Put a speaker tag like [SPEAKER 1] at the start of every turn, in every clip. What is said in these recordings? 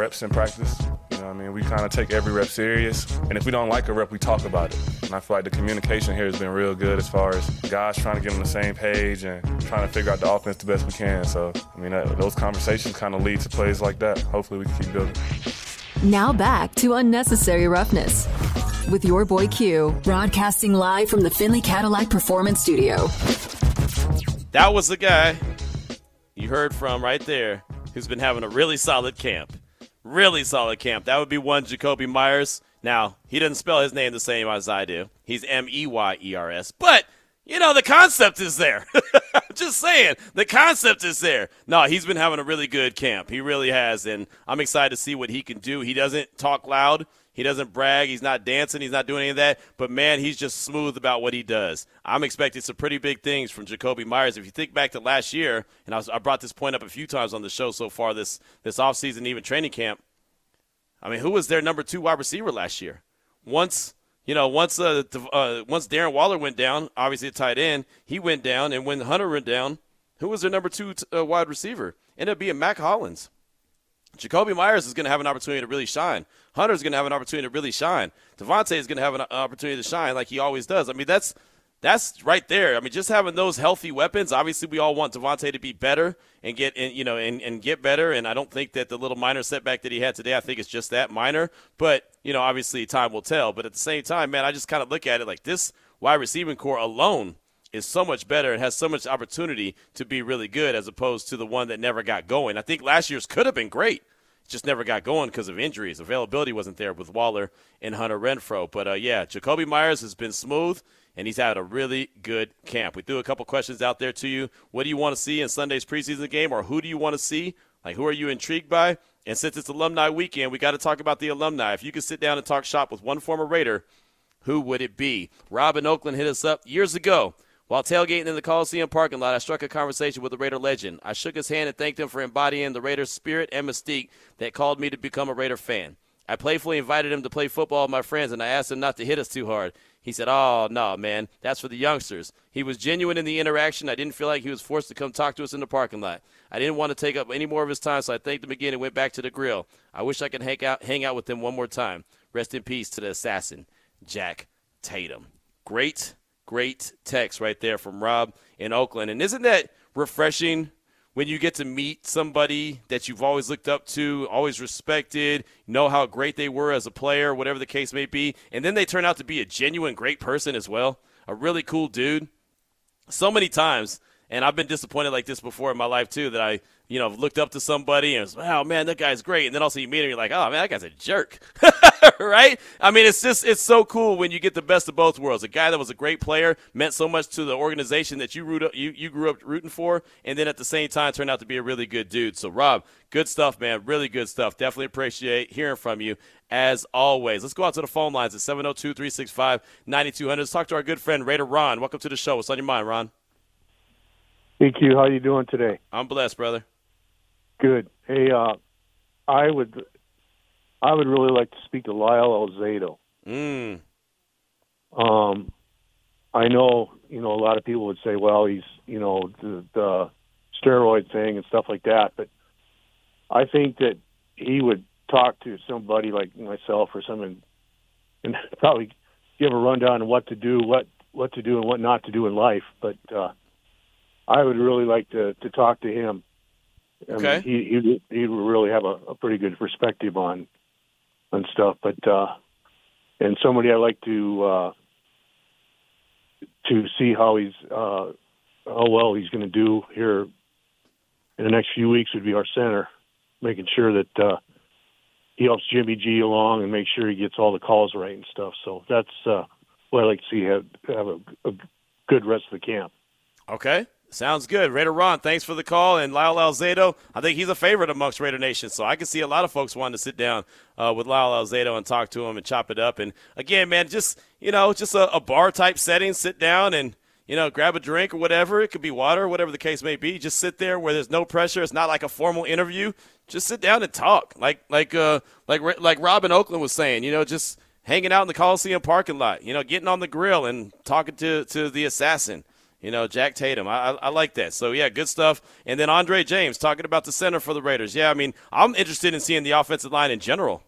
[SPEAKER 1] reps in practice. You know, I mean, we kind of take every rep serious, and if we don't like a rep, we talk about it. And I feel like the communication here has been real good as far as guys trying to get on the same page and trying to figure out the offense the best we can. So, I mean, uh, those conversations kind of lead to plays like that. Hopefully, we can keep building.
[SPEAKER 2] Now back to unnecessary roughness with your boy Q, broadcasting live from the Findlay Cadillac Performance Studio.
[SPEAKER 3] That was the guy you heard from right there who's been having a really solid camp. Really solid camp. That would be one Jakobi Meyers. Now, he doesn't spell his name the same as I do. He's M E Y E R S. But, you know, the concept is there. Just saying, the concept is there. No, he's been having a really good camp. He really has. And I'm excited to see what he can do. He doesn't talk loud. He doesn't brag. He's not dancing. He's not doing any of that. But man, he's just smooth about what he does. I'm expecting some pretty big things from Jakobi Meyers. If you think back to last year, and I, was, I brought this point up a few times on the show so far this this offseason, even training camp. I mean, who was their number two wide receiver last year? Once you know, once uh, uh, once Darren Waller went down, obviously a tight end, he went down, and when Hunter went down, who was their number two t- uh, wide receiver? Ended up being Mack Hollins. Jakobi Meyers is going to have an opportunity to really shine. Hunter's going to have an opportunity to really shine. Davante is going to have an uh, opportunity to shine like he always does. I mean, that's that's right there. I mean, just having those healthy weapons. Obviously, we all want Davante to be better and get and you know and, and get better. And I don't think that the little minor setback that he had today, I think it's just that minor. But you know, obviously, time will tell. But at the same time, man, I just kind of look at it like this wide receiving core alone is so much better and has so much opportunity to be really good as opposed to the one that never got going. I think last year's could have been great just never got going because of injuries. Availability wasn't there with Waller and Hunter Renfrow. But uh, yeah, Jakobi Meyers has been smooth, and he's had a really good camp. We threw a couple questions out there to you. What do you want to see in Sunday's preseason game, or who do you want to see? Like, who are you intrigued by? And since it's alumni weekend, we got to talk about the alumni. If you could sit down and talk shop with one former Raider, who would it be? Rob in Oakland hit us up years ago while tailgating in the Coliseum parking lot, I struck a conversation with a Raider legend. I shook his hand and thanked him for embodying the Raiders' spirit and mystique that called me to become a Raider fan. I playfully invited him to play football with my friends, and I asked him not to hit us too hard. He said, Oh, no, man, that's for the youngsters. He was genuine in the interaction. I didn't feel like he was forced to come talk to us in the parking lot. I didn't want to take up any more of his time, so I thanked him again and went back to the grill. I wish I could hang out, hang out with him one more time. Rest in peace to the assassin, Jack Tatum. Great Great text right there from Rob in Oakland. And isn't that refreshing when you get to meet somebody that you've always looked up to, always respected, know how great they were as a player, whatever the case may be, and then they turn out to be a genuine great person as well, a really cool dude. So many times, and I've been disappointed like this before in my life too, that I you know, looked up to somebody and was, wow, man, that guy's great. And then also you meet him, you're like, oh, man, that guy's a jerk. right? I mean, it's just, it's so cool when you get the best of both worlds. A guy that was a great player, meant so much to the organization that you, root up, you, you grew up rooting for, and then at the same time turned out to be a really good dude. So, Rob, good stuff, man. Really good stuff. Definitely appreciate hearing from you as always. Let's go out to the phone lines at 702 365 9200. Let's talk to our good friend, Raider Ron. Welcome to the show. What's on your mind, Ron?
[SPEAKER 4] Thank you. How are you doing today?
[SPEAKER 3] I'm blessed, brother.
[SPEAKER 4] Good. Hey, uh, I would, I would really like to speak to Lyle Alzado.
[SPEAKER 3] Mm.
[SPEAKER 4] Um, I know, you know, a lot of people would say, well, he's, you know, the, the steroid thing and stuff like that, but I think that he would talk to somebody like myself or someone and probably give a rundown on what to do, what what to do, and what not to do in life. But uh, I would really like to to talk to him
[SPEAKER 3] Okay.
[SPEAKER 4] I mean, he he he really have a, a pretty good perspective on on stuff, but uh, and somebody I like to uh, to see how he's uh, how well he's going to do here in the next few weeks would be our center, making sure that uh, he helps Jimmy G along and make sure he gets all the calls right and stuff. So that's uh, what I like to see have have a, a good rest of the camp.
[SPEAKER 3] Okay. Sounds good. Raider Ron, thanks for the call. And Lyle Alzado, I think he's a favorite amongst Raider Nation. So I can see a lot of folks wanting to sit down uh, with Lyle Alzado and talk to him and chop it up. And again, man, just, you know, just a, a bar type setting, sit down and, you know, grab a drink or whatever. It could be water, whatever the case may be. Just sit there where there's no pressure. It's not like a formal interview. Just sit down and talk. Like, like, uh, like, like Robin Oakland was saying, you know, just hanging out in the Coliseum parking lot, you know, getting on the grill and talking to, to the assassin You know, Jack Tatum. I, I, I, like that. So, yeah, good stuff. And then Andre James talking about the center for the Raiders. Yeah, I mean, I'm interested in seeing the offensive line in general,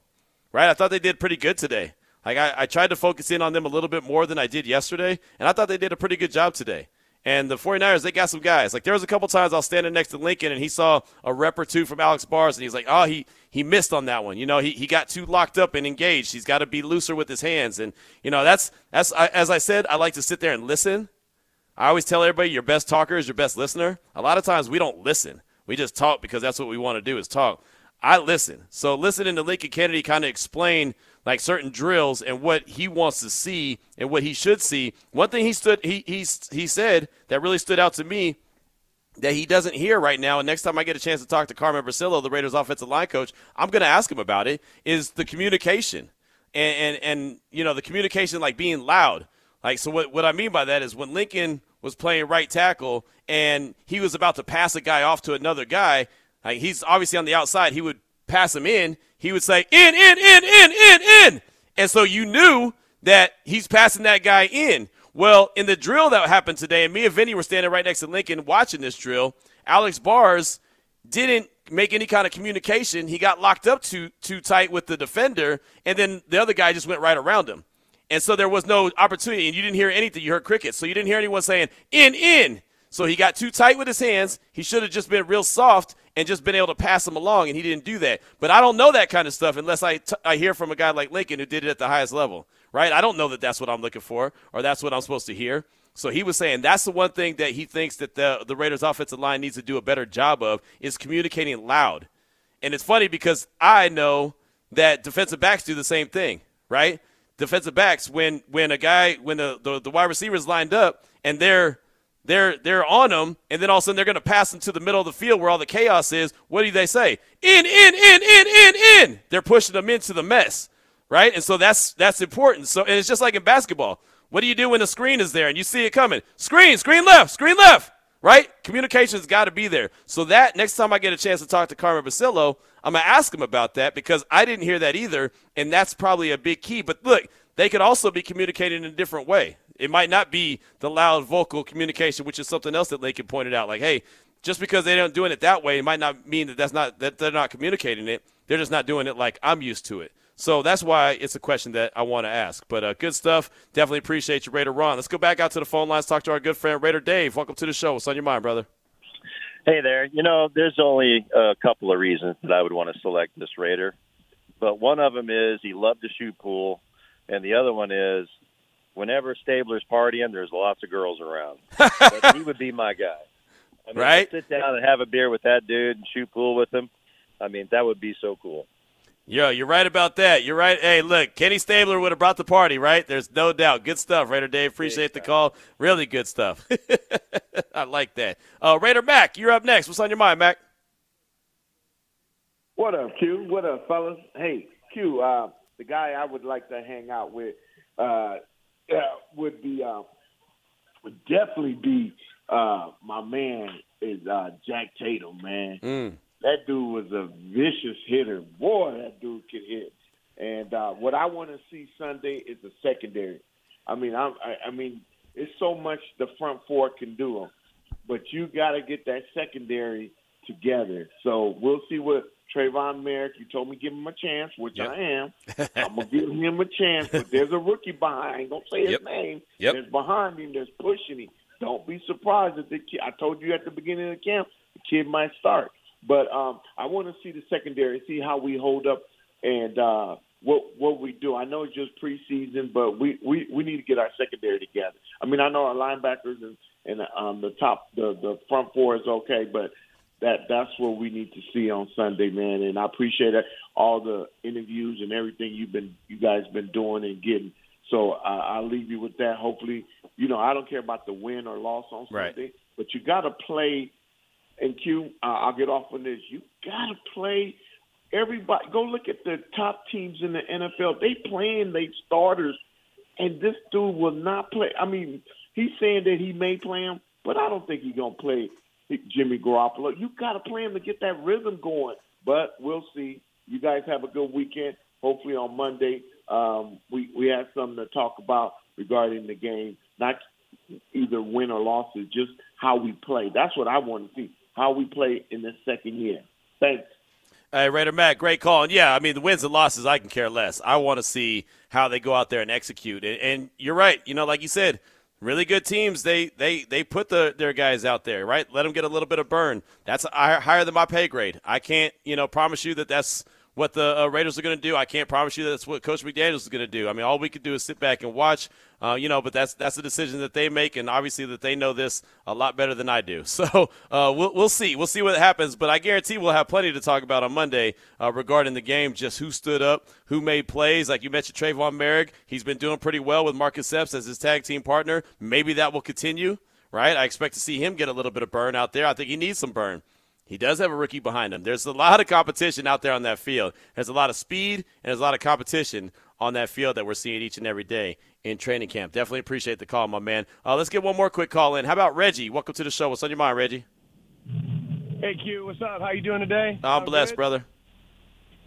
[SPEAKER 3] right? I thought they did pretty good today. Like, I, I tried to focus in on them a little bit more than I did yesterday, and I thought they did a pretty good job today. And the 49ers, they got some guys. Like, there was a couple times I was standing next to Lincoln, and he saw a rep or two from Alex Bars, and he's like, oh, he, he missed on that one. You know, he, he got too locked up and engaged. He's got to be looser with his hands. And, you know, that's, that's as I said, I like to sit there and listen – I always tell everybody your best talker is your best listener. A lot of times we don't listen. We just talk because that's what we want to do is talk. I listen. So listening to Lincoln Kennedy kind of explain like certain drills and what he wants to see and what he should see. One thing he stood he he he said that really stood out to me that he doesn't hear right now. And next time I get a chance to talk to Carmen Bricillo, the Raiders offensive line coach, I'm going to ask him about it. Is the communication and and and you know the communication like being loud. Like, so what, what I mean by that is when Lincoln was playing right tackle and he was about to pass a guy off to another guy, like he's obviously on the outside, he would pass him in. He would say, in, in, in, in, in, in. And so you knew that he's passing that guy in. Well, in the drill that happened today, and me and Vinny were standing right next to Lincoln watching this drill, Alex Bars didn't make any kind of communication. He got locked up too too tight with the defender, and then the other guy just went right around him. And so there was no opportunity, and you didn't hear anything. You heard crickets. So you didn't hear anyone saying, in, in. So he got too tight with his hands. He should have just been real soft and just been able to pass them along, and he didn't do that. But I don't know that kind of stuff unless I, t- I hear from a guy like Lincoln who did it at the highest level, right? I don't know that that's what I'm looking for or that's what I'm supposed to hear. So he was saying that's the one thing that he thinks that the, the Raiders offensive line needs to do a better job of is communicating loud. And it's funny because I know that defensive backs do the same thing, right? Defensive backs when when a guy when the, the, the wide receivers lined up and they're they're they're on them, and then all of a sudden they're going to pass into the middle of the field where all the chaos is. What do they say? In, in, in, in, in, in. They're pushing them into the mess, right? And so that's that's important. So and it's just like in basketball. What do you do when the screen is there and you see it coming? Screen, screen left, screen left right? Communication's got to be there. So that next time I get a chance to talk to Carmen Bricillo, I'm gonna ask him about that because I didn't hear that either, and that's probably a big key. But look, they could also be communicating in a different way. It might not be the loud vocal communication, which is something else that Lincoln pointed out. Like, hey, just because they don't doing it that way, it might not mean that that's not that they're not communicating it. They're just not doing it like I'm used to it. So that's why it's a question that I want to ask. But uh, good stuff. Definitely appreciate you, Raider Ron. Let's go back out to the phone lines, talk to our good friend Raider Dave. Welcome to the show. What's on your mind, brother?
[SPEAKER 5] Hey there. You know, there's only a couple of reasons that I would want to select this Raider, but one of them is he loved to shoot pool, and the other one is whenever Stabler's partying, there's lots of girls around. but he would be my guy. I mean,
[SPEAKER 3] right?
[SPEAKER 5] Sit down and have a beer with that dude and shoot pool with him. I mean, that would be so cool.
[SPEAKER 3] Yeah, you're right about that. You're right. Hey, look, Kenny Stabler would have brought the party, right? There's no doubt. Good stuff, Raider Dave. Appreciate the call. Really good stuff. I like that. Uh, Raider Mac, you're up next. What's on your mind, Mac?
[SPEAKER 6] What up, Q? What up, fellas? Hey, Q. Uh, the guy I would like to hang out with uh, uh, would be uh, would definitely be uh, my man is uh, Jack Tatum, man.
[SPEAKER 3] Mm
[SPEAKER 6] that dude was a vicious hitter. Boy, that dude could hit. And uh, what I want to see Sunday is the secondary. I mean, I'm, I, I mean, it's so much the front four can do, but you got to get that secondary together. So we'll see what Tre'von Moehrig. You told me give him a chance, which
[SPEAKER 3] yep.
[SPEAKER 6] I am. I'm gonna give him a chance, but there's a rookie behind. I ain't gonna say his
[SPEAKER 3] yep.
[SPEAKER 6] name.
[SPEAKER 3] Yep.
[SPEAKER 6] There's behind him. There's pushing him. Don't be surprised if the kid. I told you at the beginning of the camp, the kid might start. But um, I want to see the secondary, see how we hold up, and uh, what what we do. I know it's just preseason, but we, we, we need to get our secondary together. I mean, I know our linebackers and and um, the top the the front four is okay, but that that's what we need to see on Sunday, man. And I appreciate all the interviews and everything you've been you guys been doing and getting. So uh, I'll leave you with that. Hopefully, you know I don't care about the win or loss on Sunday,
[SPEAKER 3] right.
[SPEAKER 6] but you got to play and Q, uh, I'll get off on this. You gotta play. Everybody, go look at the top teams in the NFL. They playing they starters, and this dude will not play. I mean, he's saying that he may play him, but I don't think he's gonna play Jimmy Garoppolo. You gotta play him to get that rhythm going. But we'll see. You guys have a good weekend. Hopefully on Monday, um, we we have something to talk about regarding the game. Not either win or loss. It's just how we play. That's what I want to see. How we play in the second year. Thanks.
[SPEAKER 3] Hey, Raider Matt, great call. And yeah, I mean, the wins and losses, I can care less. I want to see how they go out there and execute. And, and you're right. You know, like you said, really good teams they they they put the their guys out there right let them get a little bit of burn that's higher than my pay grade i can't you know promise you that that's what the uh, Raiders are going to do. I can't promise you that's what Coach McDaniels is going to do. I mean, all we could do is sit back and watch, uh, you know. But that's that's a decision that they make, and obviously that they know this a lot better than I do. So uh, we'll we'll see. We'll see what happens. But I guarantee we'll have plenty to talk about on Monday uh, regarding the game. Just who stood up, who made plays. Like you mentioned, Tre'von Moehrig. He's been doing pretty well with Marcus Epps as his tag team partner. Maybe that will continue. Right. I expect to see him get a little bit of burn out there. I think he needs some burn. He does have a rookie behind him. There's a lot of competition out there on that field. There's a lot of speed and there's a lot of competition on that field that we're seeing each and every day in training camp. Definitely appreciate the call, my man. Uh, let's get one more quick call in. How about Reggie? Welcome to the show. What's on your mind, Reggie?
[SPEAKER 7] Hey Q, what's up? How you doing today?
[SPEAKER 3] I'm blessed, good? brother.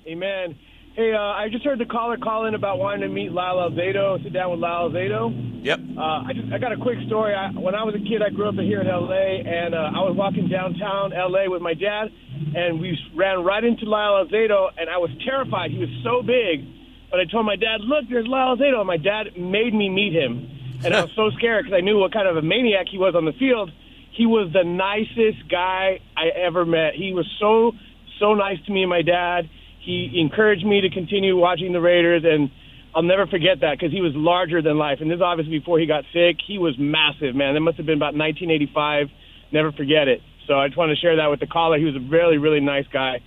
[SPEAKER 7] Amen. Hey, uh, I just heard the caller call in about wanting to meet Lyle Alzado, sit down with Lyle Alzado.
[SPEAKER 3] Yep.
[SPEAKER 7] Uh, I just I got a quick story. I, when I was a kid, I grew up here in L.A. and uh, I was walking downtown L.A. with my dad, and we ran right into Lyle Alzado, and I was terrified. He was so big, but I told my dad, "Look, there's Lyle Alzado," and my dad made me meet him, and I was so scared because I knew what kind of a maniac he was on the field. He was the nicest guy I ever met. He was so so nice to me and my dad he encouraged me to continue watching the Raiders, and I'll never forget that because he was larger than life. And this is obviously before he got sick. He was massive, man. That must have been about 1985. Never forget it. So I just want to share that with the caller. He was a really, really nice guy.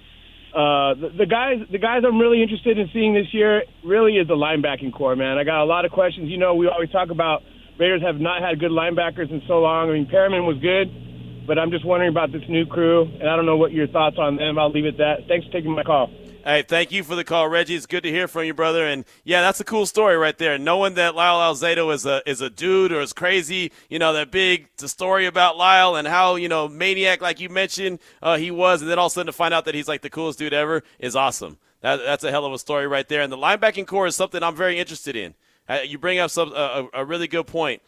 [SPEAKER 7] Uh, the, the guys, the guys I'm really interested in seeing this year really is the linebacking core, man. I got a lot of questions. You know, we always talk about Raiders have not had good linebackers in so long. I mean, Perryman was good, but I'm just wondering about this new crew, and I don't know what your thoughts on them. I'll leave it at that. Thanks for taking my call.
[SPEAKER 3] Hey, thank you for the call, Reggie. It's good to hear from you, brother. And yeah, that's a cool story right there. Knowing that Lyle Alzado is a is a dude or is crazy, you know, that big the story about Lyle and how you know maniac like you mentioned uh, he was, and then all of a sudden to find out that he's like the coolest dude ever is awesome. That, that's a hell of a story right there. And the linebacking core is something I'm very interested in. Uh, you bring up some uh, a, a really good point.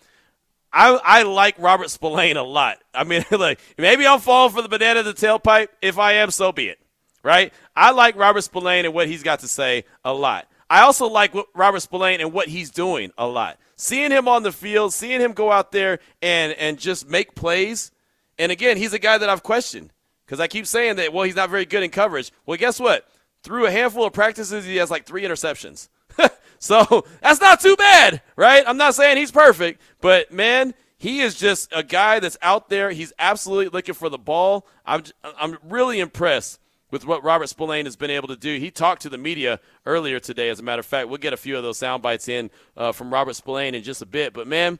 [SPEAKER 3] I, I like Robert Spillane a lot. I mean, like maybe I'm falling for the banana the tailpipe. If I am, so be it right? I like Robert Spillane and what he's got to say a lot. I also like Robert Spillane and what he's doing a lot. Seeing him on the field, seeing him go out there and and just make plays. And again, he's a guy that I've questioned because I keep saying that well, he's not very good in coverage. Well, guess what? Through a handful of practices, he has like three interceptions. so that's not too bad, right? I'm not saying he's perfect, but man, he is just a guy that's out there. He's absolutely looking for the ball. I'm I'm really impressed with what Robert Spillane has been able to do. He talked to the media earlier today, as a matter of fact. We'll get a few of those sound bites in uh, from Robert Spillane in just a bit. But, man,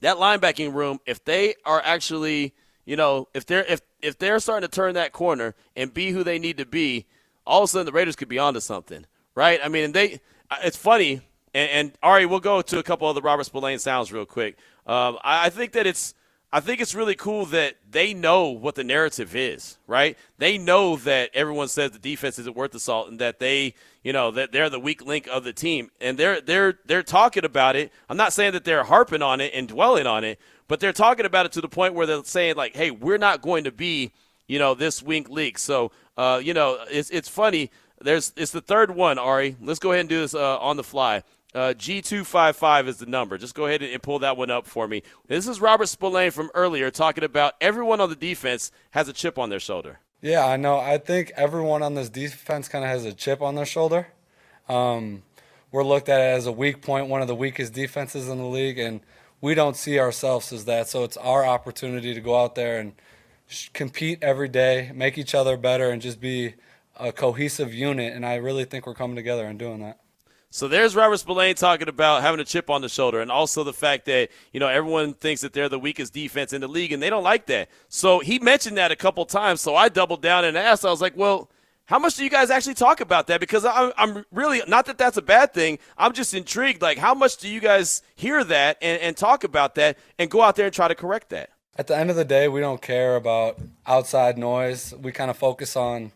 [SPEAKER 3] that linebacking room, if they are actually, you know, if they're if if they're starting to turn that corner and be who they need to be, all of a sudden the Raiders could be onto something, right? I mean, and they uh, it's funny, and, and Ari, we'll go to a couple of the Robert Spillane sounds real quick. Um, I, I think that it's I think it's really cool that they know what the narrative is, right? They know that everyone says the defense isn't worth the salt and that they, you know, that they're the weak link of the team. And they're they're they're talking about it. I'm not saying that they're harping on it and dwelling on it, but they're talking about it to the point where they're saying like, "Hey, we're not going to be, you know, this weak league." So, uh, you know, it's it's funny. There's it's the third one, Ari. Let's go ahead and do this uh, on the fly. Uh, G255 is the number. Just go ahead and pull that one up for me. This is Robert Spillane from earlier talking about everyone on the defense has a chip on their shoulder.
[SPEAKER 8] Yeah, I know. I think everyone on this defense kind of has a chip on their shoulder. Um, we're looked at as a weak point, one of the weakest defenses in the league, and we don't see ourselves as that. So it's our opportunity to go out there and compete every day, make each other better, and just be a cohesive unit. And I really think we're coming together and doing that.
[SPEAKER 3] So there's Robert Spillane talking about having a chip on the shoulder, and also the fact that you know everyone thinks that they're the weakest defense in the league, and they don't like that. So he mentioned that a couple times. So I doubled down and asked. I was like, "Well, how much do you guys actually talk about that? Because I'm, I'm really not that that's a bad thing. I'm just intrigued. Like, how much do you guys hear that and, and talk about that and go out there and try to correct that?"
[SPEAKER 8] At the end of the day, we don't care about outside noise. We kind of focus on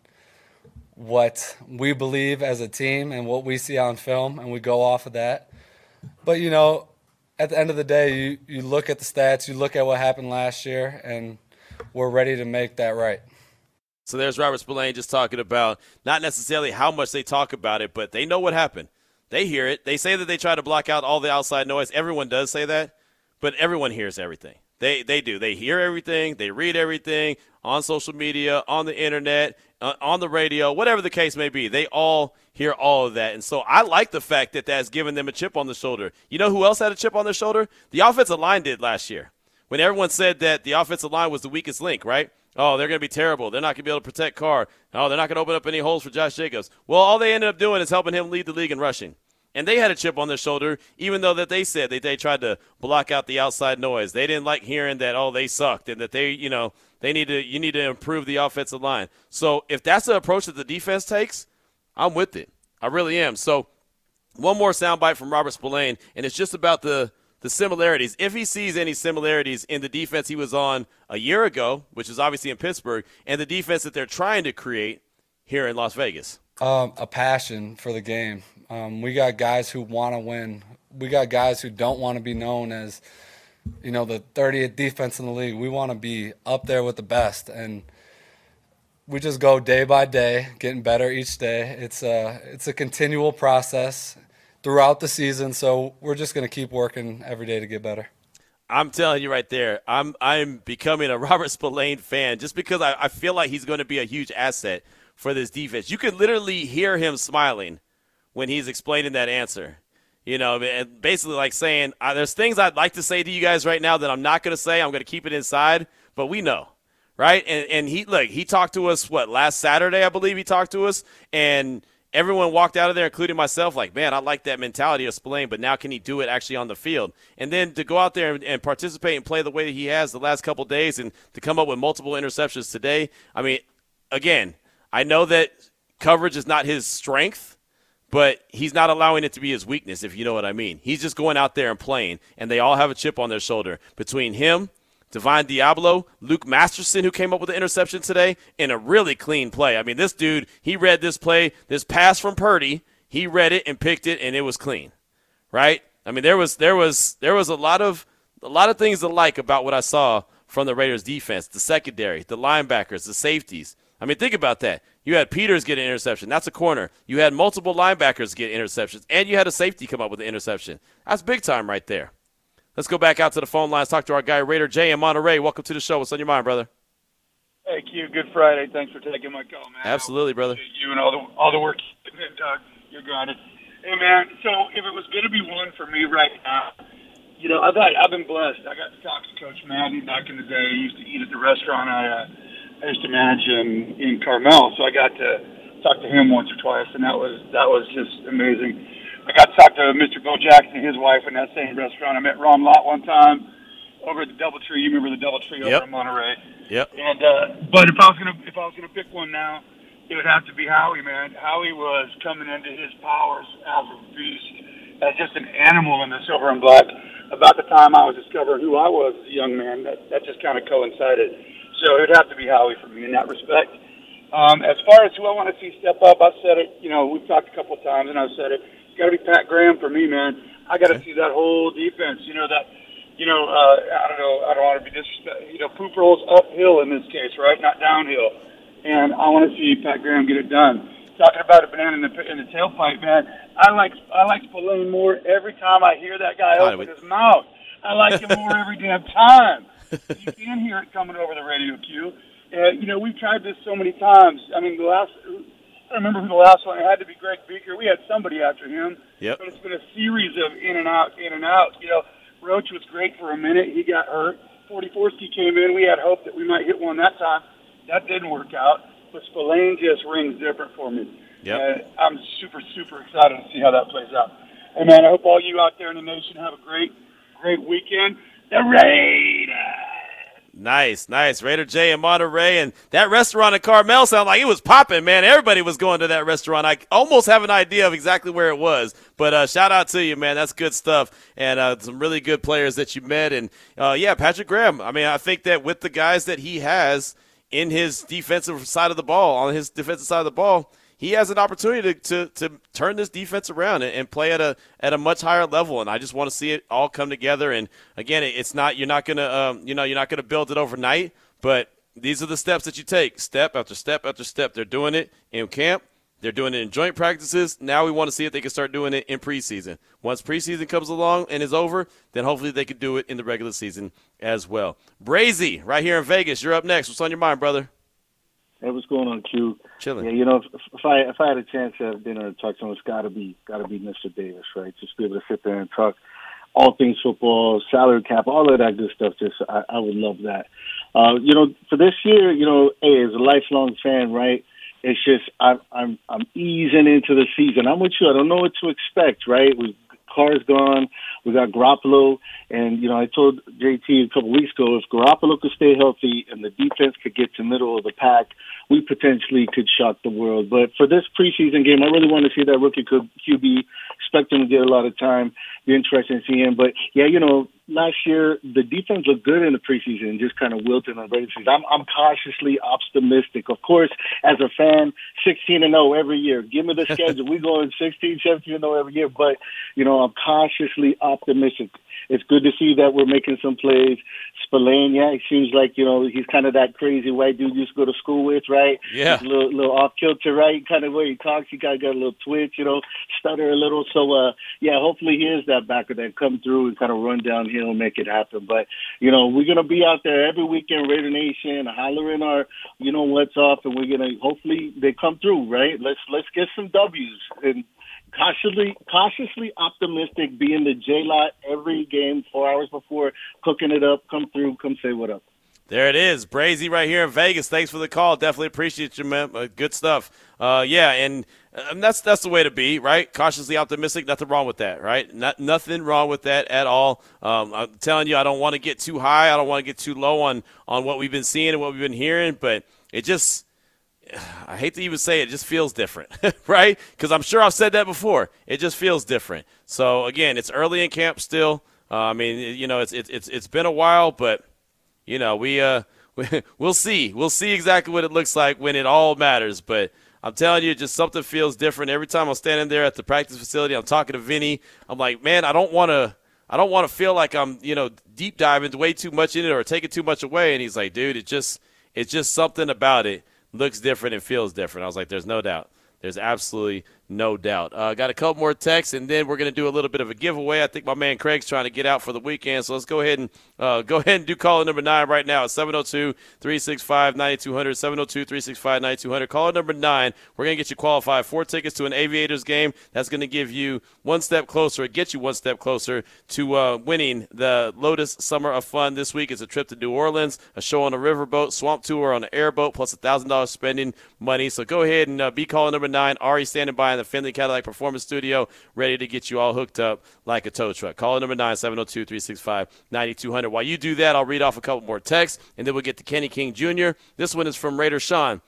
[SPEAKER 8] what we believe as a team and what we see on film, and we go off of that. But you know, at the end of the day, you, you look at the stats, you look at what happened last year, and we're ready to make that right.
[SPEAKER 3] So there's Robert Spillane just talking about not necessarily how much they talk about it, but they know what happened. They hear it. They say that they try to block out all the outside noise. Everyone does say that, but everyone hears everything. They they do. They hear everything. They read everything on social media, on the internet, uh, on the radio, whatever the case may be. They all hear all of that, and so I like the fact that that's given them a chip on the shoulder. You know who else had a chip on their shoulder? The offensive line did last year when everyone said that the offensive line was the weakest link, right? Oh, they're going to be terrible. They're not going to be able to protect Carr. Oh, they're not going to open up any holes for Josh Jacobs. Well, all they ended up doing is helping him lead the league in rushing. And they had a chip on their shoulder, even though that they said that they tried to block out the outside noise. They didn't like hearing that, oh, they sucked and that they, you know, they need to you need to improve the offensive line. So if that's the approach that the defense takes, I'm with it. I really am. So one more soundbite from Robert Spillane, and it's just about the the similarities. If he sees any similarities in the defense he was on a year ago, which is obviously in Pittsburgh, and the defense that they're trying to create here in Las Vegas.
[SPEAKER 8] Um, a passion for the game. Um, we got guys who want to win. We got guys who don't want to be known as, you know, the 30th defense in the league. We want to be up there with the best, and we just go day by day, getting better each day. It's a it's a continual process throughout the season. So we're just going to keep working every day to get better.
[SPEAKER 3] I'm telling you right there, I'm I'm becoming a Robert Spillane fan just because I, I feel like he's going to be a huge asset for this defense. You can literally hear him smiling when he's explaining that answer. You know, basically like saying, uh, "There's things I'd like to say to you guys right now that I'm not going to say. I'm going to keep it inside." But we know, right? And and he look, he talked to us what last Saturday, I believe he talked to us, and everyone walked out of there, including myself, like, man, I like that mentality of Spillane, but now can he do it actually on the field? And then to go out there and, and participate and play the way that he has the last couple days and to come up with multiple interceptions today, I mean, again, I know that coverage is not his strength, but he's not allowing it to be his weakness, if you know what I mean. He's just going out there and playing, and they all have a chip on their shoulder. Between him, Divine Deablo, Luke Masterson, who came up with the interception today in a really clean play. I mean, this dude, he read this play, this pass from Purdy, he read it and picked it, and it was clean, right? I mean, there was there was there was a lot of a lot of things to like about what I saw from the Raiders defense, the secondary, the linebackers, the safeties. I mean, think about that. You had Peters get an interception. That's a corner. You had multiple linebackers get interceptions, and you had a safety come up with an interception. That's big time right there. Let's go back out to the phone lines. Talk to our guy Raider Jay in Monterey. Welcome to the show. What's on your mind, brother?
[SPEAKER 9] Hey Q, good Friday. Thanks for taking my call, man.
[SPEAKER 3] Absolutely, brother.
[SPEAKER 9] You and all the all the work, Doug. You're it. Hey man, so if it was going to be one for me right now, you know, I've had, I've been blessed. I got to talk to Coach Maddie back in the day. I used to eat at the restaurant I, uh, I used to manage in in Carmel, so I got to talk to him once or twice, and that was that was just amazing. I got to talk to Mr. Bo Jackson, and his wife, in that same restaurant. I met Ron Lott one time over at the DoubleTree. You remember the DoubleTree
[SPEAKER 3] yep.
[SPEAKER 9] over in Monterey?
[SPEAKER 3] Yep.
[SPEAKER 9] And uh, but if I was gonna if I was gonna pick one now, it would have to be Howie, man. Howie was coming into his powers as a beast, as just an animal in the silver and black. About the time I was discovering who I was as a young man, that that just kind of coincided. So it would have to be Howie for me in that respect. Um, as far as who I want to see step up, I've said it. You know, we've talked a couple of times, and I've said it got to be Pat Graham for me, man. I got to see that whole defense. You know that. You know, uh, I don't know. I don't want to be disrespectful. You know, poop rolls uphill in this case, right? Not downhill. And I want to see Pat Graham get it done. Talking about a banana in the in the tailpipe, man. I like I like Spillane more every time I hear that guy open his mouth. I like him more every damn time. You can hear it coming over the radio cue. Uh, you know, we've tried this so many times. I mean, the last I remember who the last one. It had to be Greg Biekert. We had somebody after him.
[SPEAKER 3] Yep.
[SPEAKER 9] But it's been a series of in and out, in and out. You know, Roach was great for a minute. He got hurt. Forty Forsky came in. We had hope that we might hit one that time. That didn't work out. But Spillane just rings different for me.
[SPEAKER 3] Yep.
[SPEAKER 9] Uh, I'm super, super excited to see how that plays out. Hey, man, I hope all you out there in the nation have a great, great weekend. The Raiders!
[SPEAKER 3] Nice, nice. Raider J in Monterey. And that restaurant in Carmel sounded like it was popping, man. Everybody was going to that restaurant. I almost have an idea of exactly where it was. But uh, shout out to you, man. That's good stuff. And uh, some really good players that you met. And uh, yeah, Patrick Graham. I mean, I think that with the guys that he has in his defensive side of the ball, on his defensive side of the ball, he has an opportunity to, to, to turn this defense around and, and, play at a at a much higher level. And I just want to see it all come together. And again, it's not you're not gonna um, you know you're not gonna build it overnight, but these are the steps that you take, step after step after step. They're doing it in camp. They're doing it in joint practices. Now we want to see if they can start doing it in preseason. Once preseason comes along and is over, then hopefully they can do it in the regular season as well. Brazy, right here in Vegas, you're up next. What's on your mind, brother?
[SPEAKER 10] Hey, what's going on, Q?
[SPEAKER 3] Chilling.
[SPEAKER 10] Yeah, you know, if, if I if I had a chance to have dinner and talk to him, it's got to be got to be Mr. Davis, right? Just be able to sit there and talk all things football, salary cap, all of that good stuff. Just I, I would love that. Uh, you know, for this year, you know, hey, as a lifelong fan, right? It's just I'm I'm I'm easing into the season. I'm with you. I don't know what to expect, right? With Carr's gone. We got Garoppolo, and you know I told JT a couple weeks ago if Garoppolo could stay healthy and the defense could get to middle of the pack, we potentially could shock the world. But for this preseason game, I really want to see that rookie QB. Expect him to get a lot of time. Be interested in seeing him. But yeah, you know, last year the defense looked good in the preseason and just kind of wilted on the regular season. I'm, I'm cautiously optimistic. Of course, as a fan, 16 and 0 every year. Give me the schedule. we go in 16, 17 and 0 every year. But you know, I'm cautiously optimistic. It's good to see that we're making some plays. Spillane, yeah, it seems like you know he's kind of that crazy white dude you used to go to school with, right?
[SPEAKER 3] Yeah,
[SPEAKER 10] he's a little, little off kilter, right? Kind of way he talks, he kind of got a little twitch, you know, stutter a little. So, uh, yeah, hopefully he is that backer that come through and kind of run downhill and make it happen. But you know, we're gonna be out there every weekend, Raider Nation, hollering our, you know, what's off, and we're gonna hopefully they come through, right? Let's let's get some W's and cautiously cautiously optimistic, be in the J lot every game four hours before, cooking it up. Come through, come say what up.
[SPEAKER 3] There it is, Brazy, right here in Vegas. Thanks for the call. Definitely appreciate you, man. Uh, good stuff. Uh, yeah, and, and that's that's the way to be, right? Cautiously optimistic. Nothing wrong with that, right? Not nothing wrong with that at all. Um, I'm telling you, I don't want to get too high. I don't want to get too low on on what we've been seeing and what we've been hearing, but it just I hate to even say it, it just feels different, right? Because I'm sure I've said that before. It just feels different. So again, it's early in camp still. Uh, I mean, you know, it's it's it's been a while, but you know, we uh we'll see. We'll see exactly what it looks like when it all matters. But I'm telling you, just something feels different every time I'm standing there at the practice facility. I'm talking to Vinny. I'm like, man, I don't want to. I don't want to feel like I'm, you know, deep diving way too much in it or taking too much away. And he's like, dude, it just, it's just something about it looks different and feels different. I was like, there's no doubt. There's absolutely no doubt. Uh, got a couple more texts, and then we're going to do a little bit of a giveaway. I think my man Craig's trying to get out for the weekend, so let's go ahead and uh, go ahead and do caller number nine right now at 702-365-9200, 702-365-9200. Caller number nine, we're going to get you qualified. Four tickets to an Aviators game. That's going to give you one step closer, get you one step closer to uh, winning the Lotus Summer of Fun this week. It's a trip to New Orleans, a show on a riverboat, swamp tour on an airboat, plus a $1,000 spending money. So go ahead and uh, be caller number nine. Ari standing by the Findlay Cadillac Performance Studio, ready to get you all hooked up like a tow truck. Call number 9 702 365 9200. While you do that, I'll read off a couple more texts, and then we'll get to Kenny King Jr. This one is from Raider Sean.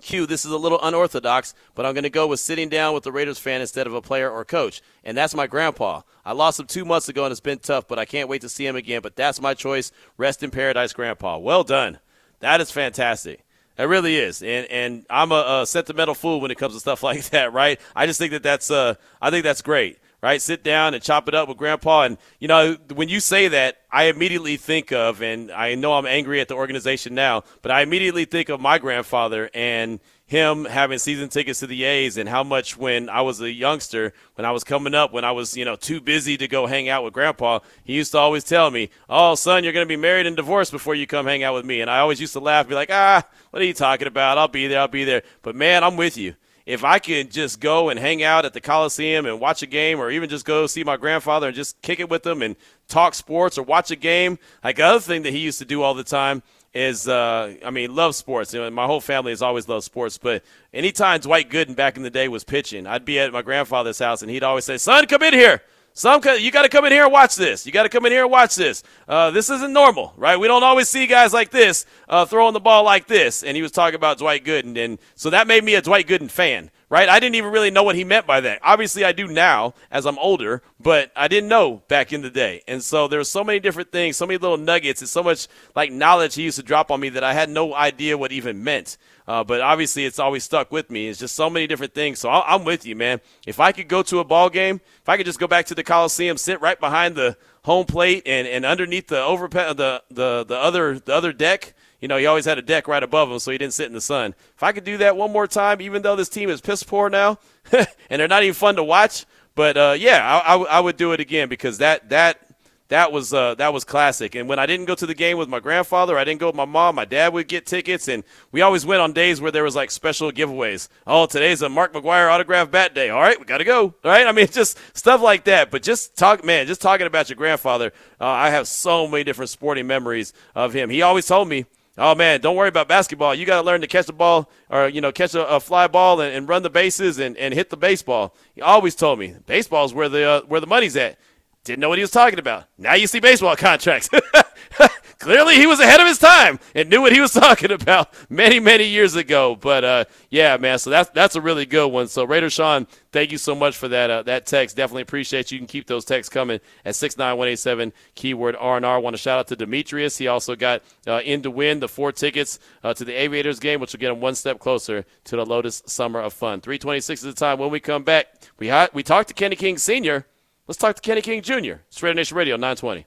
[SPEAKER 3] Q, this is a little unorthodox, but I'm going to go with sitting down with the Raiders fan instead of a player or coach. And that's my grandpa. I lost him two months ago, and it's been tough, but I can't wait to see him again. But that's my choice. Rest in paradise, grandpa. Well done. That is fantastic. It really is, and and I'm a, a, sentimental fool when it comes to stuff like that, right? I just think that that's uh, I think that's great, right? Sit down and chop it up with Grandpa, and you know when you say that, I immediately think of, and I know I'm angry at the organization now, but I immediately think of my grandfather and him having season tickets to the A's and how much when I was a youngster, when I was coming up, when I was, you know, too busy to go hang out with grandpa, he used to always tell me, Oh, son, you're going to be married and divorced before you come hang out with me. And I always used to laugh, be like, Ah, what are you talking about? I'll be there. I'll be there. But man, I'm with you. If I could just go and hang out at the Coliseum and watch a game or even just go see my grandfather and just kick it with him and talk sports or watch a game, like the other thing that he used to do all the time is uh, I mean, love sports. You know, my whole family has always loved sports. But anytime Dwight Gooden back in the day was pitching, I'd be at my grandfather's house and he'd always say, "Son, come in here." Some you got to come in here and watch this. You got to come in here and watch this. Uh, this isn't normal, right? We don't always see guys like this uh, throwing the ball like this. And he was talking about Dwight Gooden, and so that made me a Dwight Gooden fan right? I didn't even really know what he meant by that. Obviously, I do now as I'm older, but I didn't know back in the day. And so there were so many different things, so many little nuggets, and so much like knowledge he used to drop on me that I had no idea what even meant. Uh, but obviously, it's always stuck with me. It's just so many different things. So i I'm with you, man. If I could go to a ball game, if I could just go back to the Coliseum, sit right behind the home plate and, and underneath the over the, the the other the other deck, you know, he always had a deck right above him, so he didn't sit in the sun. If I could do that one more time, even though this team is piss poor now, and they're not even fun to watch, but uh, yeah, I, I, I would do it again because that that that was uh, that was classic. And when I didn't go to the game with my grandfather, I didn't go with my mom. My dad would get tickets, and we always went on days where there was like special giveaways. Oh, today's a Mark McGwire autograph bat day. All right, we got to go. All right, I mean just stuff like that. But just talk, man, just talking about your grandfather, uh, I have so many different sporting memories of him. He always told me. Oh man, don't worry about basketball. You got to learn to catch the ball, or you know, catch a, a fly ball and, and, run the bases and, and hit the baseball. He always told me baseball is where the uh, where the money's at. Didn't know what he was talking about. Now you see baseball contracts. Clearly, he was ahead of his time and knew what he was talking about many, many years ago. But uh, yeah, man. So that's that's a really good one. So Raider Sean, thank you so much for that uh, that text. Definitely appreciate you. You can keep those texts coming at six nine one eight seven keyword R and R. Want to shout out to Demetrius. He also got uh, in to win the four tickets uh, to the Aviators game, which will get him one step closer to the Lotus Summer of Fun. Three twenty six is the time. When we come back, we ha- we talked to Kenny King Senior. Let's talk to Kenny King Jr. It's Raider Nation Radio, 920.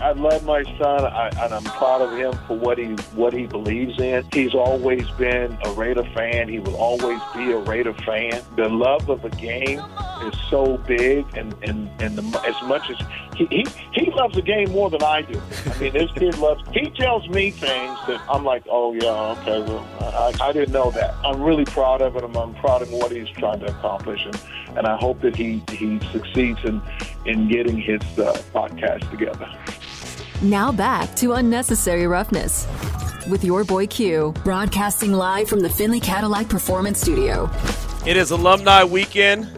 [SPEAKER 11] I love my son, I, and I'm proud of him for what he what he believes in. He's always been a Raider fan. He will always be a Raider fan. The love of the game is so big, and and and the, as much as he, he he loves the game more than I do. I mean, this kid loves. He tells me things that I'm like, oh yeah, okay, well, I, I didn't know that. I'm really proud of it. I'm, I'm proud of what he's trying to accomplish, and, and I hope that he he succeeds in in getting his uh, podcast together.
[SPEAKER 2] Now back to Unnecessary Roughness with your boy Q, broadcasting live from the Findlay Cadillac Performance Studio.
[SPEAKER 3] It is alumni weekend.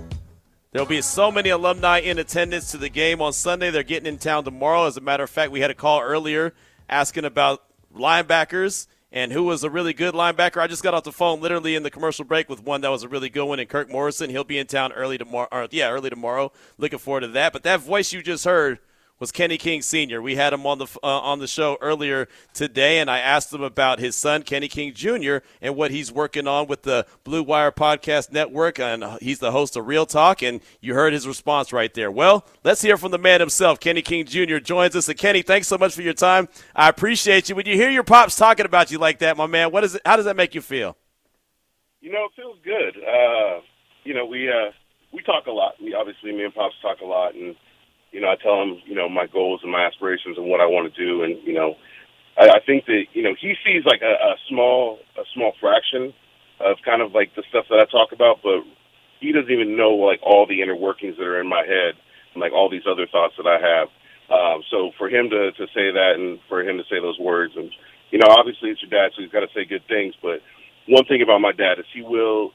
[SPEAKER 3] There'll be so many alumni in attendance to the game on Sunday. They're getting in town tomorrow. As a matter of fact, we had a call earlier asking about linebackers and who was a really good linebacker. I just got off the phone literally in the commercial break with one that was a really good one, and Kirk Morrison. He'll be in town early tomorrow. Or, yeah, early tomorrow. Looking forward to that. But that voice you just heard was Kenny King Sr. We had him on the uh, on the show earlier today, and I asked him about his son Kenny King Jr. and what he's working on with the Blue Wire Podcast Network, and he's the host of Real Talk. And you heard his response right there. Well, let's hear from the man himself. Kenny King Jr. joins us. And Kenny, thanks so much for your time. I appreciate you. When you hear your pops talking about you like that, my man, what is it? How does that make you feel?
[SPEAKER 12] You know, it feels good. Uh, you know, we uh, we talk a lot. We obviously, me and pops talk a lot, and you know, I tell him, you know, my goals and my aspirations and what I want to do, and you know, I, I think that you know he sees like a, a small a small fraction of kind of like the stuff that I talk about, but he doesn't even know like all the inner workings that are in my head and like all these other thoughts that I have. Um, so for him to to say that and for him to say those words, and you know, obviously it's your dad, so he's got to say good things. But one thing about my dad is he will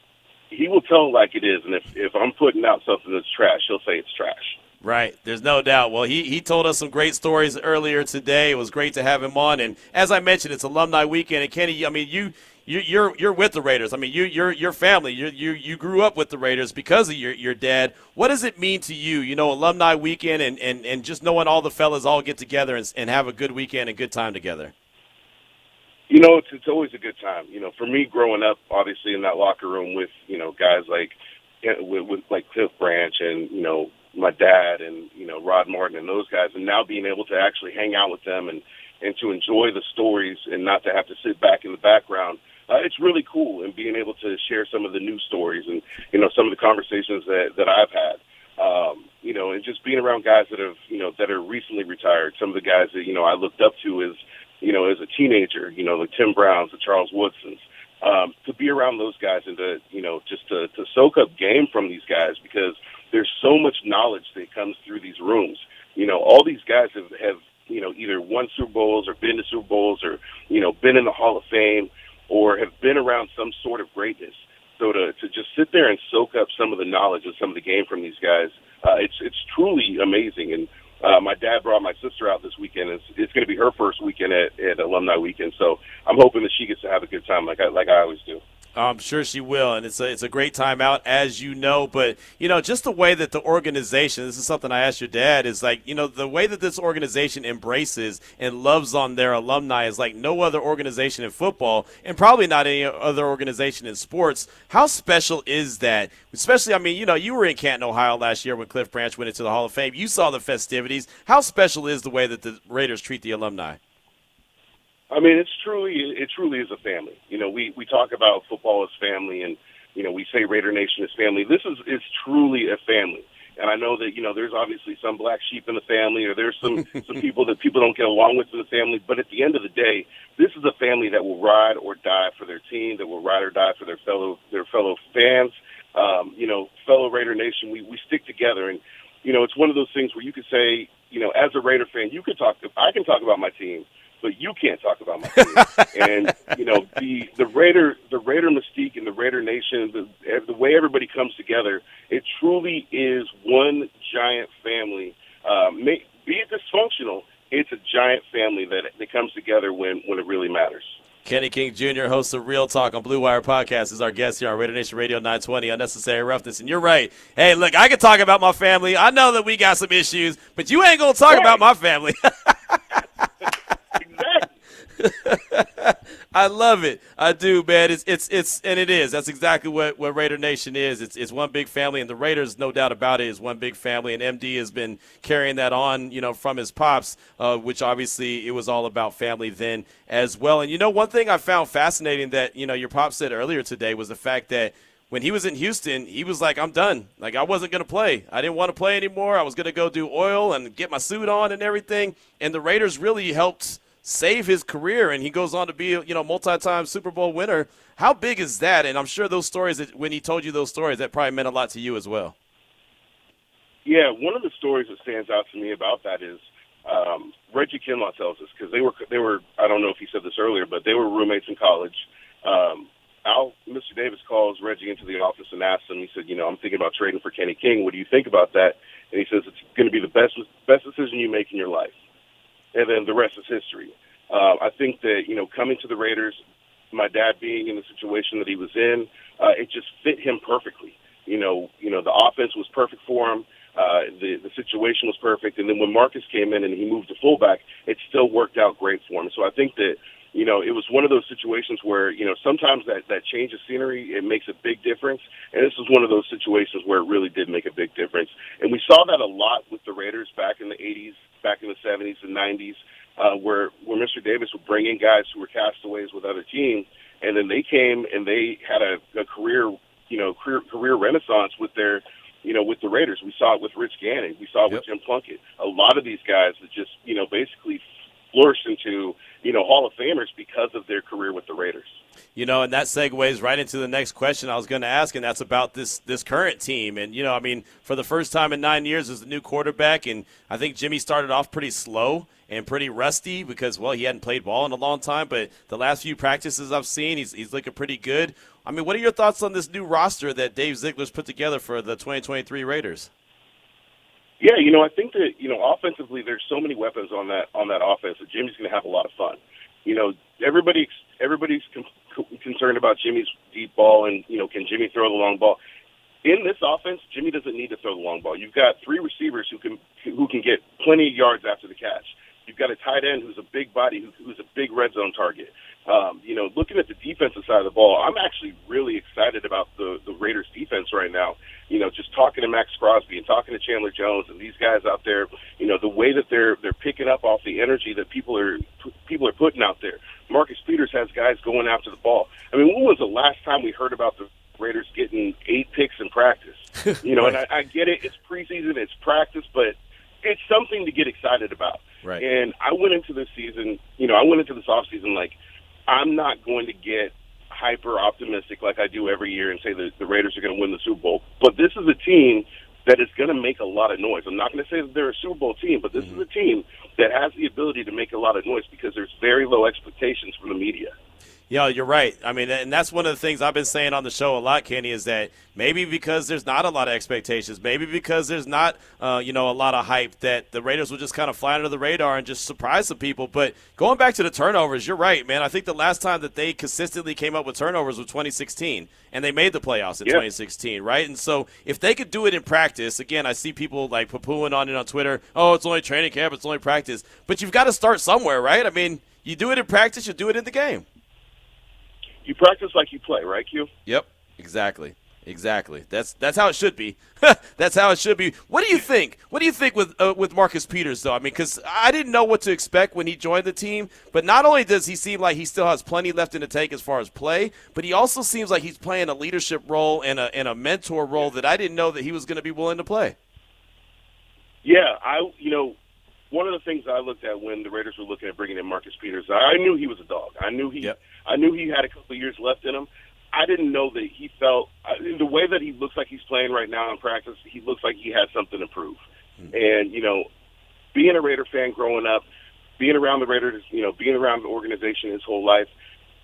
[SPEAKER 12] he will tell like it is, and if if I'm putting out something that's trash, he'll say it's trash.
[SPEAKER 3] Right. There's no doubt. Well, he, he told us some great stories earlier today. It was great to have him on. And as I mentioned, it's alumni weekend. And Kenny, I mean, you, you you're you're with the Raiders. I mean, you you're your family. You you you grew up with the Raiders because of your your dad. What does it mean to you? You know, alumni weekend and and and just knowing all the fellas all get together and, and have a good weekend and good time together.
[SPEAKER 12] You know, it's it's always a good time. You know, for me growing up, obviously in that locker room with you know guys like with, with like Cliff Branch and you know my dad and you know Rod Martin and those guys, and now being able to actually hang out with them and and to enjoy the stories and not to have to sit back in the background. Uh, it's really cool and being able to share some of the new stories and you know some of the conversations that that I've had. Um, you know, and just being around guys that have you know that are recently retired. Some of the guys that you know I looked up to as you know as a teenager. You know, the Tim Browns, the Charles Woodsons. Um, to be around those guys and to you know just to to soak up game from these guys because there's so much knowledge that comes through these rooms. You know, all these guys have, have you know, either won Super Bowls or been to Super Bowls or, you know, been in the Hall of Fame or have been around some sort of greatness. So to, to just sit there and soak up some of the knowledge and some of the game from these guys, uh, it's, it's truly amazing. And, uh, my dad brought my sister out this weekend. It's, it's going to be her first weekend at, at alumni weekend. So I'm hoping that she gets to have a good time like I, like I always do.
[SPEAKER 3] I'm sure she will, and it's a it's a great time out, as you know. But you know, just the way that the organization. This is something I asked your dad. Is like you know the way that this organization embraces and loves on their alumni is like no other organization in football, and probably not any other organization in sports. How special is that? Especially, I mean, you know, you were in Canton, Ohio last year when Cliff Branch went into the Hall of Fame. You saw the festivities. How special is the way that the Raiders treat the alumni?
[SPEAKER 12] I mean, it's truly it truly is a family. You know, we we talk about football as family, and you know, we say Raider Nation is family. This is is truly a family. And I know that you know there's obviously some black sheep in the family, or there's some some people that people don't get along with in the family. But at the end of the day, this is a family that will ride or die for their team, that will ride or die for their fellow their fellow fans. Um, you know, fellow Raider Nation, we we stick together, and you know, it's one of those things where you could say, you know, as a Raider fan, you could talk. To, I can talk about my team but you can't talk about my team. and you know the the Raider the Raider mystique and the Raider Nation, the the way everybody comes together, it truly is one giant family. Um, may, be it dysfunctional, it's a giant family that that comes together when when it really matters.
[SPEAKER 3] Kenny King Jr., host of Real Talk on Blue Wire Podcast, is our guest here on Raider Nation Radio 920, Unnecessary Roughness. And you're right. Hey, look, I can talk about my family. I know that we got some issues, but you ain't going to talk right. about my family. I love it. I do, man. It's it's it's and it is. That's exactly what, what Raider Nation is. It's it's one big family, and the Raiders, no doubt about it, is one big family. And MD has been carrying that on, you know, from his pops, uh, which obviously it was all about family then as well. And you know, one thing I found fascinating that you know your pop said earlier today was the fact that when he was in Houston, he was like, I'm done. Like, I wasn't going to play. I didn't want to play anymore. I was going to go do oil and get my suit on and everything. And the Raiders really helped save his career, and he goes on to be, you know, multi-time Super Bowl winner. How big is that? And I'm sure those stories that when he told you those stories, that probably meant a lot to you as well.
[SPEAKER 12] Yeah, one of the stories that stands out to me about that is um, Reggie Kinlaw tells us because they were they were I don't know if he said this earlier, but they were roommates in college. Um, Al, Mr. Davis calls Reggie into the office and asks him. He said, "You know, I'm thinking about trading for Kenny King. What do you think about that?" And he says, "It's going to be the best best decision you make in your life." And then the rest is history. Uh, I think that you know coming to the Raiders, my dad being in the situation that he was in, uh, it just fit him perfectly. You know, you know the offense was perfect for him. Uh, the the situation was perfect, and then when Marcus came in and he moved to fullback, it still worked out great for him. So I think that you know, it was one of those situations where, you know, sometimes that, that change of scenery, it makes a big difference. And this was one of those situations where it really did make a big difference. And we saw that a lot with the Raiders back in the 80s, back in the 70s and 90s, uh, where, where Mr. Davis would bring in guys who were castaways with other teams. And then they came and they had a, a career, you know, career, career renaissance with their, you know, with the Raiders. We saw it with Rich Gannon. We saw it yep. with Jim Plunkett. A lot of these guys that just, you know, basically flourished into you know Hall of Famers because of their career with the Raiders.
[SPEAKER 3] You know, and that segues right into the next question I was going to ask, and that's about this this current team. And you know, I mean, for the first time in nine years as a new quarterback, and I think Jimmy started off pretty slow and pretty rusty because well, he hadn't played ball in a long time. But the last few practices I've seen, he's he's looking pretty good. I mean, what are your thoughts on this new roster that Dave Ziegler's put together for the 2023 Raiders?
[SPEAKER 12] Yeah, you know, I think that you know, offensively, there's so many weapons on that on that offense that Jimmy's going to have a lot of fun. You know, everybody everybody's con- concerned about Jimmy's deep ball and you know, can Jimmy throw the long ball? In this offense, Jimmy doesn't need to throw the long ball. You've got three receivers who can who can get plenty of yards after the catch. You've got a tight end who's a big body, who, who's a big red zone target. Um, you know, looking at the defensive side of the ball, I'm actually really excited about the the Raiders' defense right now. You know, just talking to Maxx Crosby and talking to Chandler Jones and these guys out there. You know, the way that they're they're picking up off the energy that people are people are putting out there. Marcus Peters has guys going after the ball. I mean, when was the last time we heard about the Raiders getting eight picks in practice? You know, right. and I, I get it. It's preseason, it's practice, but it's something to get excited about.
[SPEAKER 3] Right.
[SPEAKER 12] And I went into this season, you know, I went into this off season like I'm not going to get hyper optimistic like I do every year and say that the Raiders are going to win the Super Bowl. But this is a team that is going to make a lot of noise. I'm not going to say that they're a Super Bowl team, but this mm-hmm. is a team that has the ability to make a lot of noise because there's very low expectations from the media.
[SPEAKER 3] Yeah, you're right. I mean, and that's one of the things I've been saying on the show a lot, Kenny, is that maybe because there's not a lot of expectations, maybe because there's not, uh, you know, a lot of hype, that the Raiders will just kind of fly under the radar and just surprise some people. But going back to the turnovers, you're right, man. I think the last time that they consistently came up with turnovers was 2016, and they made the playoffs in
[SPEAKER 12] Yeah.
[SPEAKER 3] 2016, right? And so if they could do it in practice, again, I see people like poo-pooing on it on Twitter. Oh, it's only training camp, it's only practice. But you've got to start somewhere, right? I mean, you do it in practice, you do it in the game.
[SPEAKER 12] You practice like you play, right, Q?
[SPEAKER 3] Yep, exactly, exactly. That's that's how it should be. that's how it should be. What do you think? What do you think with uh, with Marcus Peters though? I mean, because I didn't know what to expect when he joined the team. But not only does he seem like he still has plenty left in the tank as far as play, but he also seems like he's playing a leadership role and a and a mentor role that I didn't know that he was going to be willing to play.
[SPEAKER 12] Yeah, I you know one of the things I looked at when the Raiders were looking at bringing in Marcus Peters, I knew he was a dog. I knew he I knew he had a couple of years left in him. I didn't know that he felt I- the way that he looks like he's playing right now in practice. He looks like he has something to prove. Hmm. And you know, being a Raider fan growing up, being around the Raiders, you know, being around the organization his whole life,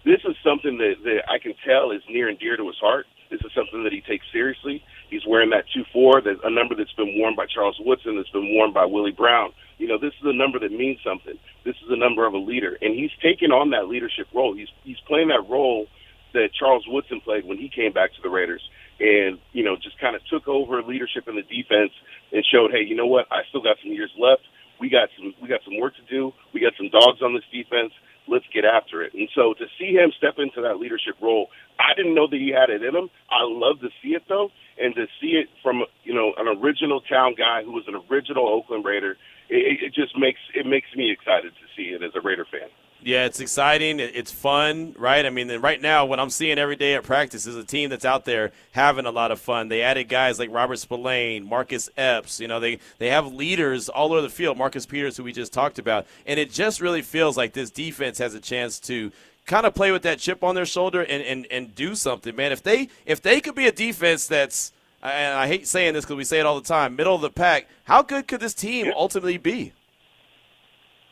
[SPEAKER 12] this is something that, that I can tell is near and dear to his heart. This is something that he takes seriously. He's wearing that two four, that a number that's been worn by Charles Woodson, that's been worn by Willie Brown. You know, this is a number that means something. This is a number of a leader, and he's taken on that leadership role. He's he's playing that role that Charles Woodson played when he came back to the Raiders, and you know, just kind of took over leadership in the defense and showed, hey, you know what? I still got some years left. We got some we got some work to do. We got some dogs on this defense. Let's get after it. And so to see him step into that leadership role, I didn't know that he had it in him. I love to see it though, and to see it from you know an original town guy who was an original Oakland Raider. It, it just makes it makes me excited to see it as a Raider fan.
[SPEAKER 3] Yeah, it's exciting. It's fun, right? I mean, right now, what I'm seeing every day at practice is a team that's out there having a lot of fun. They added guys like Robert Spillane, Marcus Epps. You know, they they have leaders all over the field. Marcus Peters, who we just talked about, and it just really feels like this defense has a chance to kind of play with that chip on their shoulder and and, and do something, man. If they if they could be a defense that's and I hate saying this because we say it all the time, middle of the pack. How good could this team ultimately be?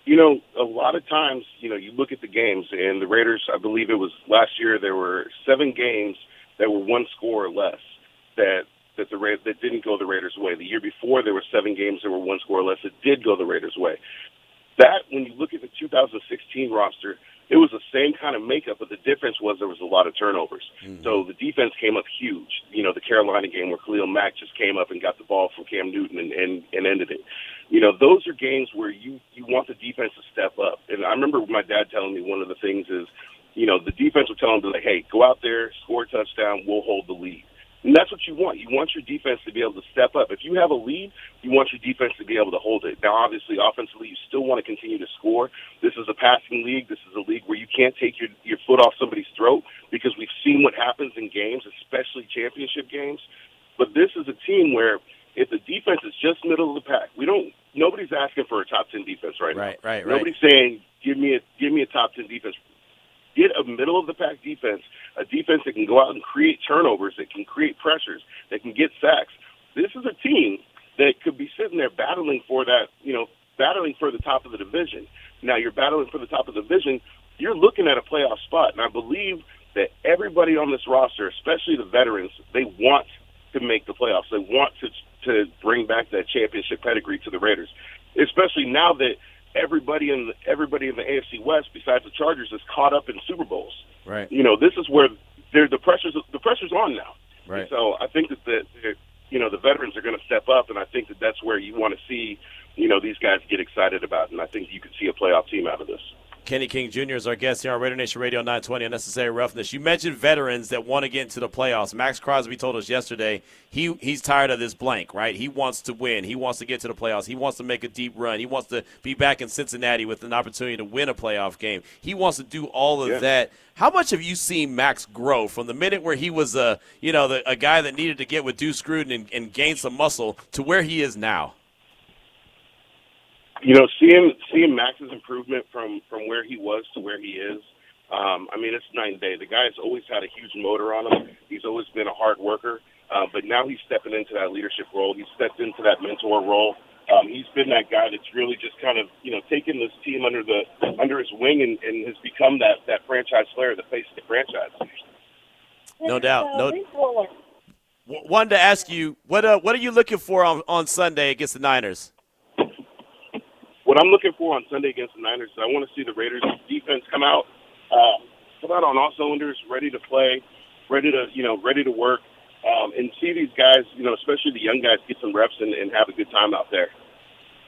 [SPEAKER 12] You know, a lot of times, you know, you look at the games, and the Raiders, I believe it was last year, there were seven games that were one score or less that that the Ra- that didn't go the Raiders' way. The year before, there were seven games that were one score or less that did go the Raiders' way. That, when you look at the 2016 roster, it was the same kind of makeup, but the difference was there was a lot of turnovers. Mm-hmm. So the defense came up huge. You know, the Carolina game where Khalil Mack just came up and got the ball from Cam Newton and, and, and ended it. You know, those are games where you, you want the defense to step up. And I remember my dad telling me one of the things is, you know, the defense would tell him like, hey, go out there, score a touchdown, we'll hold the lead. And that's what you want. You want your defense to be able to step up. If you have a lead, you want your defense to be able to hold it. Now, obviously, offensively, you still want to continue to score. This is a passing league. This is a league where you can't take your, your foot off somebody's throat because we've seen what happens in games, especially championship games. But this is a team where if the defense is just middle of the pack, we don't. Nobody's asking for a top ten defense right,
[SPEAKER 3] Right,
[SPEAKER 12] now.
[SPEAKER 3] right, right.
[SPEAKER 12] Nobody's saying give me a give me a top ten defense. Get a middle of the pack defense, a defense that can go out and create turnovers, that can create pressures, that can get sacks. This is a team that could be sitting there battling for that, you know, battling for the top of the division. Now you're battling for the top of the division. You're looking at a playoff spot, and I believe that everybody on this roster, especially the veterans, they want to make the playoffs. They want to to bring back that championship pedigree to the Raiders, especially now that everybody in the, everybody in the AFC West, besides the Chargers, is caught up in Super Bowls.
[SPEAKER 3] Right.
[SPEAKER 12] You know, this is where there the pressures the pressure's on now.
[SPEAKER 3] Right.
[SPEAKER 12] And so I think that the, the you know the veterans are going to step up, and I think that that's where you want to see you know these guys get excited about, and I think you can see a playoff team out of this.
[SPEAKER 3] Kenny King Jr. is our guest here on Raider Nation Radio 920 Unnecessary Roughness. You mentioned veterans that want to get into the playoffs. Maxx Crosby told us yesterday he he's tired of this blank, right? He wants to win. He wants to get to the playoffs. He wants to make a deep run. He wants to be back in Cincinnati with an opportunity to win a playoff game. He wants to do all of
[SPEAKER 12] Yeah.
[SPEAKER 3] that. How much have you seen Maxx grow from the minute where he was a you know the, a guy that needed to get with Deuce Gruden and, and gain some muscle to where he is now?
[SPEAKER 12] You know, seeing seeing Maxx's improvement from from where he was to where he is. Um, I mean, it's night and day. The guy's always had a huge motor on him. He's always been a hard worker, uh, but now he's stepping into that leadership role. He's stepped into that mentor role. Um, he's been that guy that's really just kind of you know taken this team under the under his wing and, and has become that that franchise player, the face of the franchise.
[SPEAKER 3] No doubt. No. W- wanted to ask you what uh, what are you looking for on, on Sunday against the Niners?
[SPEAKER 12] What I'm looking for on Sunday against the Niners is I want to see the Raiders defense come out, uh, come out on all cylinders, ready to play, ready to you know ready to work um, and see these guys, you know, especially the young guys, get some reps and, and have a good time out there.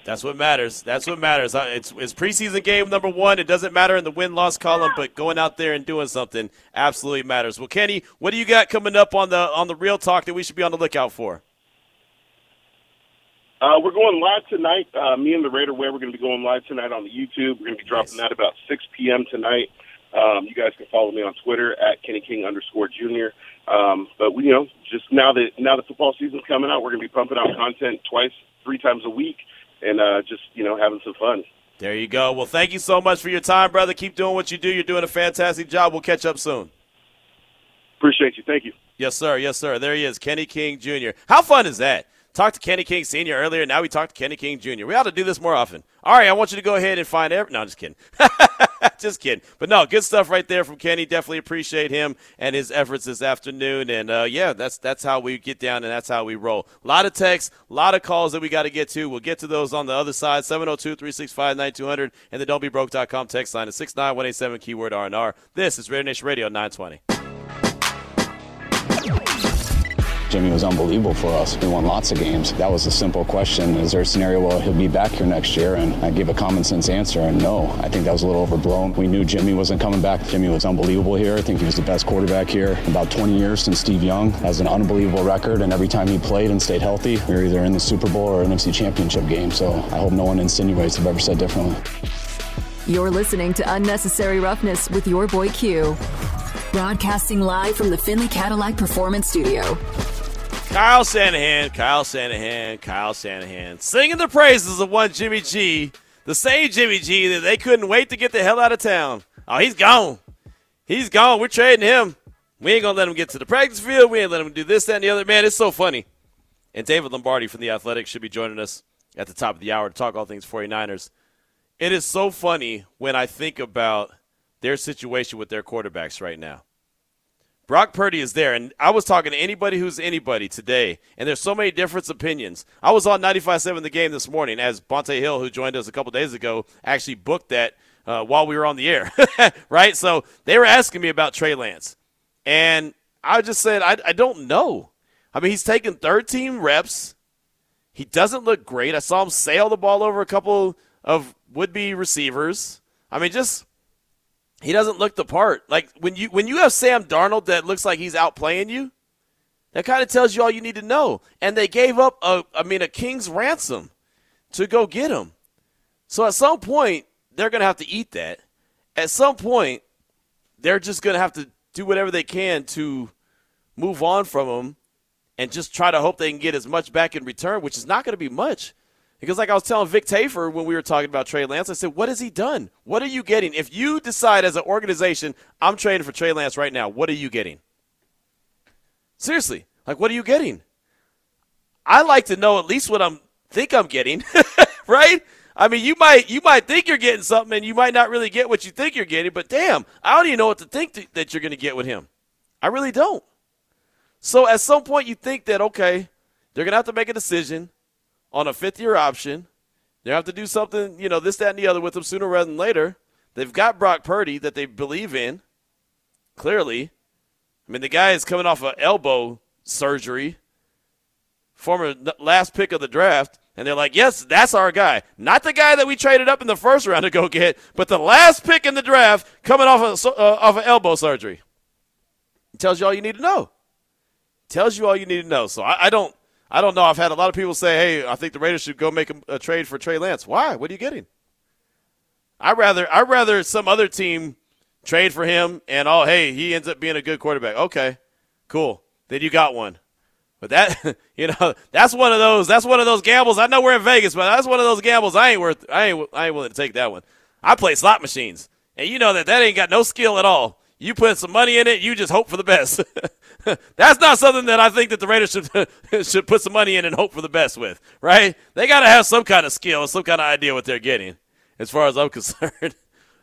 [SPEAKER 3] That's what matters. That's what matters. Uh, it's, it's preseason game number one. It doesn't matter in the win loss column, but going out there and doing something absolutely matters. Well, Kenny, what do you got coming up on the on the real talk that we should be on the lookout for?
[SPEAKER 12] Uh, we're going live tonight. Uh, me and the Raider Way, we're going to be going live tonight on the YouTube. We're going to be dropping nice. that about 6 p.m. tonight. Um, you guys can follow me on Twitter at Kenny King underscore Junior. Um, but we, you know, just now that now the football season's coming out, we're going to be pumping out content twice, three times a week, and uh, just you know having some fun.
[SPEAKER 3] There you go. Well, thank you so much for your time, brother. Keep doing what you do. You're doing a fantastic job. We'll catch up soon.
[SPEAKER 12] Appreciate you. Thank you.
[SPEAKER 3] Yes, sir. Yes, sir. There he is, Kenny King Jr. How fun is that? Talked to Kenny King Sr. earlier. Now we talked to Kenny King Jr. We ought to do this more often. All right, I want you to go ahead and find every. No, I'm just kidding. just kidding. But no, good stuff right there from Kenny. Definitely appreciate him and his efforts this afternoon. And uh, yeah, that's that's how we get down and that's how we roll. A lot of texts, a lot of calls that we got to get to. We'll get to those on the other side. 702-365-9200 and the don'tbebroke.com text line is 69187 keyword R&R. This is Raider Nation Radio 920.
[SPEAKER 13] Jimmy was unbelievable for us. We won lots of games. That was a simple question. Is there a scenario where he'll be back here next year? And I gave a common sense answer, and no. I think that was a little overblown. We knew Jimmy wasn't coming back. Jimmy was unbelievable here. I think he was the best quarterback here about 20 years since Steve Young. Has an unbelievable record, and every time he played and stayed healthy, we were either in the Super Bowl or NFC Championship game. So I hope no one insinuates I've ever said differently.
[SPEAKER 2] You're listening to Unnecessary Roughness with your boy Q. Broadcasting live from the Findlay Cadillac Performance Studio.
[SPEAKER 3] Kyle Shanahan, Kyle Shanahan, Kyle Shanahan, singing the praises of one Jimmy G, the same Jimmy G that they couldn't wait to get the hell out of town. Oh, he's gone. He's gone. We're trading him. We ain't gonna let him get to the practice field. We ain't let him do this, that, and the other. Man, it's so funny. And David Lombardi from the Athletic should be joining us at the top of the hour to talk all things 49ers. It is so funny when I think about their situation with their quarterbacks right now. Brock Purdy is there, and I was talking to anybody who's anybody today, and there's so many different opinions. I was on 95.7 the game this morning as Bonte Hill, who joined us a couple days ago, actually booked that uh, while we were on the air, right? So they were asking me about Trey Lance, and I just said I, I don't know. I mean, he's taken 13 reps. He doesn't look great. I saw him sail the ball over a couple of would-be receivers. I mean, just he doesn't look the part. Like when you when you have Sam Darnold that looks like he's outplaying you, that kind of tells you all you need to know. And they gave up a I mean a king's ransom to go get him. So at some point they're going to have to eat that. At some point they're just going to have to do whatever they can to move on from him and just try to hope they can get as much back in return, which is not going to be much. Because, like I was telling Vic Tafur when we were talking about Trey Lance, I said, What has he done? What are you getting? If you decide as an organization, I'm trading for Trey Lance right now, what are you getting? Seriously, like, what are you getting? I like to know at least what I'm think I'm getting, right? I mean, you might you might think you're getting something, and you might not really get what you think you're getting. But damn, I don't even know what to think th- that you're going to get with him. I really don't. So at some point, you think that okay, they're going to have to make a decision on a fifth year option. They have to do something, you know, this, that, and the other with him sooner rather than later. They've got Brock Purdy that they believe in, clearly. I mean, the guy is coming off an elbow surgery, former last pick of the draft, and they're like, yes, that's our guy. Not the guy that we traded up in the first round to go get, but the last pick in the draft coming off of, uh, off of elbow surgery. It tells you all you need to know. It tells you all you need to know. So I, I don't I don't know. I've had a lot of people say, "Hey, I think the Raiders should go make a, a trade for Trey Lance." Why? What are you getting? I rather I rather some other team trade for him and oh hey he ends up being a good quarterback. Okay, cool. Then you got one. But that you know that's one of those that's one of those gambles. I know we're in Vegas, but that's one of those gambles I ain't worth. I ain't I ain't willing to take that one. I play slot machines, and you know that that ain't got no skill at all. You put some money in it, you just hope for the best. That's not something that I think that the Raiders should should put some money in and hope for the best with, right? They got to have some kind of skill, and some kind of idea what they're getting. As far as I'm concerned,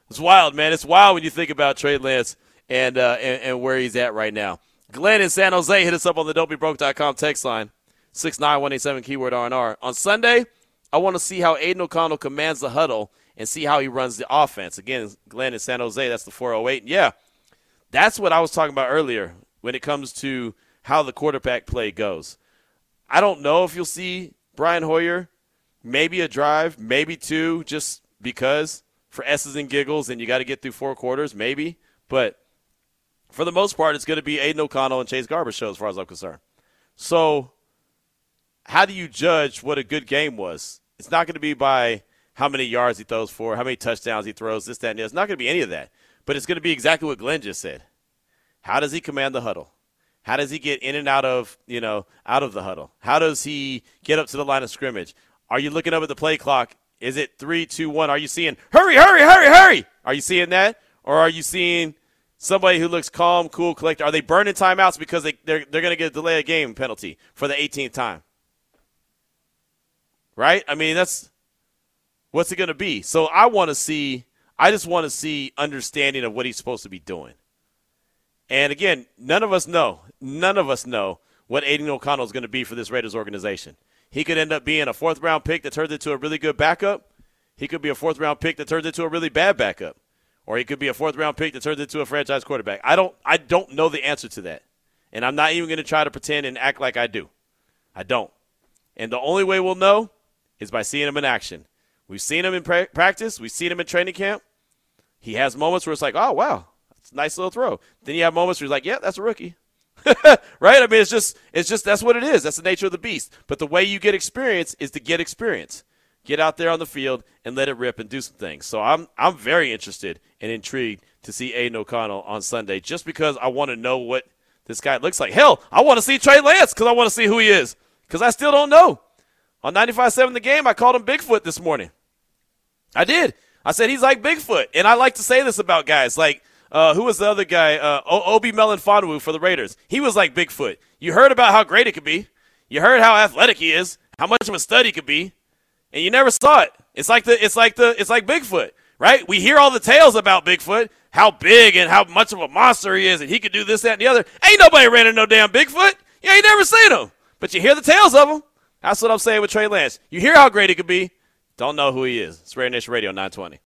[SPEAKER 3] it's wild, man. It's wild when you think about Trey Lance and, uh, and and where he's at right now. Glenn in San Jose hit us up on the don'tbebroke.com text line six nine one eight seven keyword R&R. On Sunday, I want to see how Aidan O'Connell commands the huddle and see how he runs the offense. Again, Glenn in San Jose, that's the 408. Yeah, that's what I was talking about earlier when it comes to how the quarterback play goes. I don't know if you'll see Brian Hoyer, maybe a drive, maybe two, just because for S's and giggles, and you got to get through four quarters, maybe. But for the most part, it's going to be Aidan O'Connell and Chase Garbers show as far as I'm concerned. So, how do you judge what a good game was? It's not going to be by how many yards he throws for, how many touchdowns he throws, this, that, and the other. It's not going to be any of that. But it's going to be exactly what Glenn just said. How does he command the huddle? How does he get in and out of, you know, out of the huddle? How does he get up to the line of scrimmage? Are you looking up at the play clock? Is it three, two, one? Are you seeing hurry, hurry, hurry, hurry? Are you seeing that? Or are you seeing somebody who looks calm, cool, collected? Are they burning timeouts because they, they're, they're going to get a delay of game penalty for the 18th time? Right? I mean, that's what's it going to be? So I want to see, I just want to see understanding of what he's supposed to be doing. And again, none of us know, none of us know what Aidan O'Connell is going to be for this Raiders organization. He could end up being a fourth round pick that turns into a really good backup. He could be a fourth round pick that turns into a really bad backup. Or he could be a fourth round pick that turns into a franchise quarterback. I don't I don't know the answer to that. And I'm not even going to try to pretend and act like I do. I don't. And the only way we'll know is by seeing him in action. We've seen him in pra- practice, we've seen him in training camp. He has moments where it's like, "Oh, wow, that's a nice little throw." Then you have moments where he's like, "Yeah, that's a rookie." right? I mean, it's just it's just that's what it is. That's the nature of the beast. But the way you get experience is to get experience. Get out there on the field and let it rip and do some things. So I'm I'm very interested and intrigued to see Aidan O'Connell on Sunday, just because I want to know what this guy looks like. Hell, I want to see Trey Lance because I want to see who he is because I still don't know. On 95.7 The Game, I called him Bigfoot this morning. I did. I said he's like Bigfoot, and I like to say this about guys like uh, who was the other guy? Uh, Obi Melifonwu for the Raiders. He was like Bigfoot. You heard about how great it could be. You heard how athletic he is, how much of a stud he could be, and you never saw it. It's like the it's like the it's like Bigfoot, right? We hear all the tales about Bigfoot, how big and how much of a monster he is, and he could do this, that, and the other. Ain't nobody ran into no damn Bigfoot. You ain't never seen him, but you hear the tales of him. That's what I'm saying with Trey Lance. You hear how great he could be, don't know who he is. It's Raider Nation Radio 920.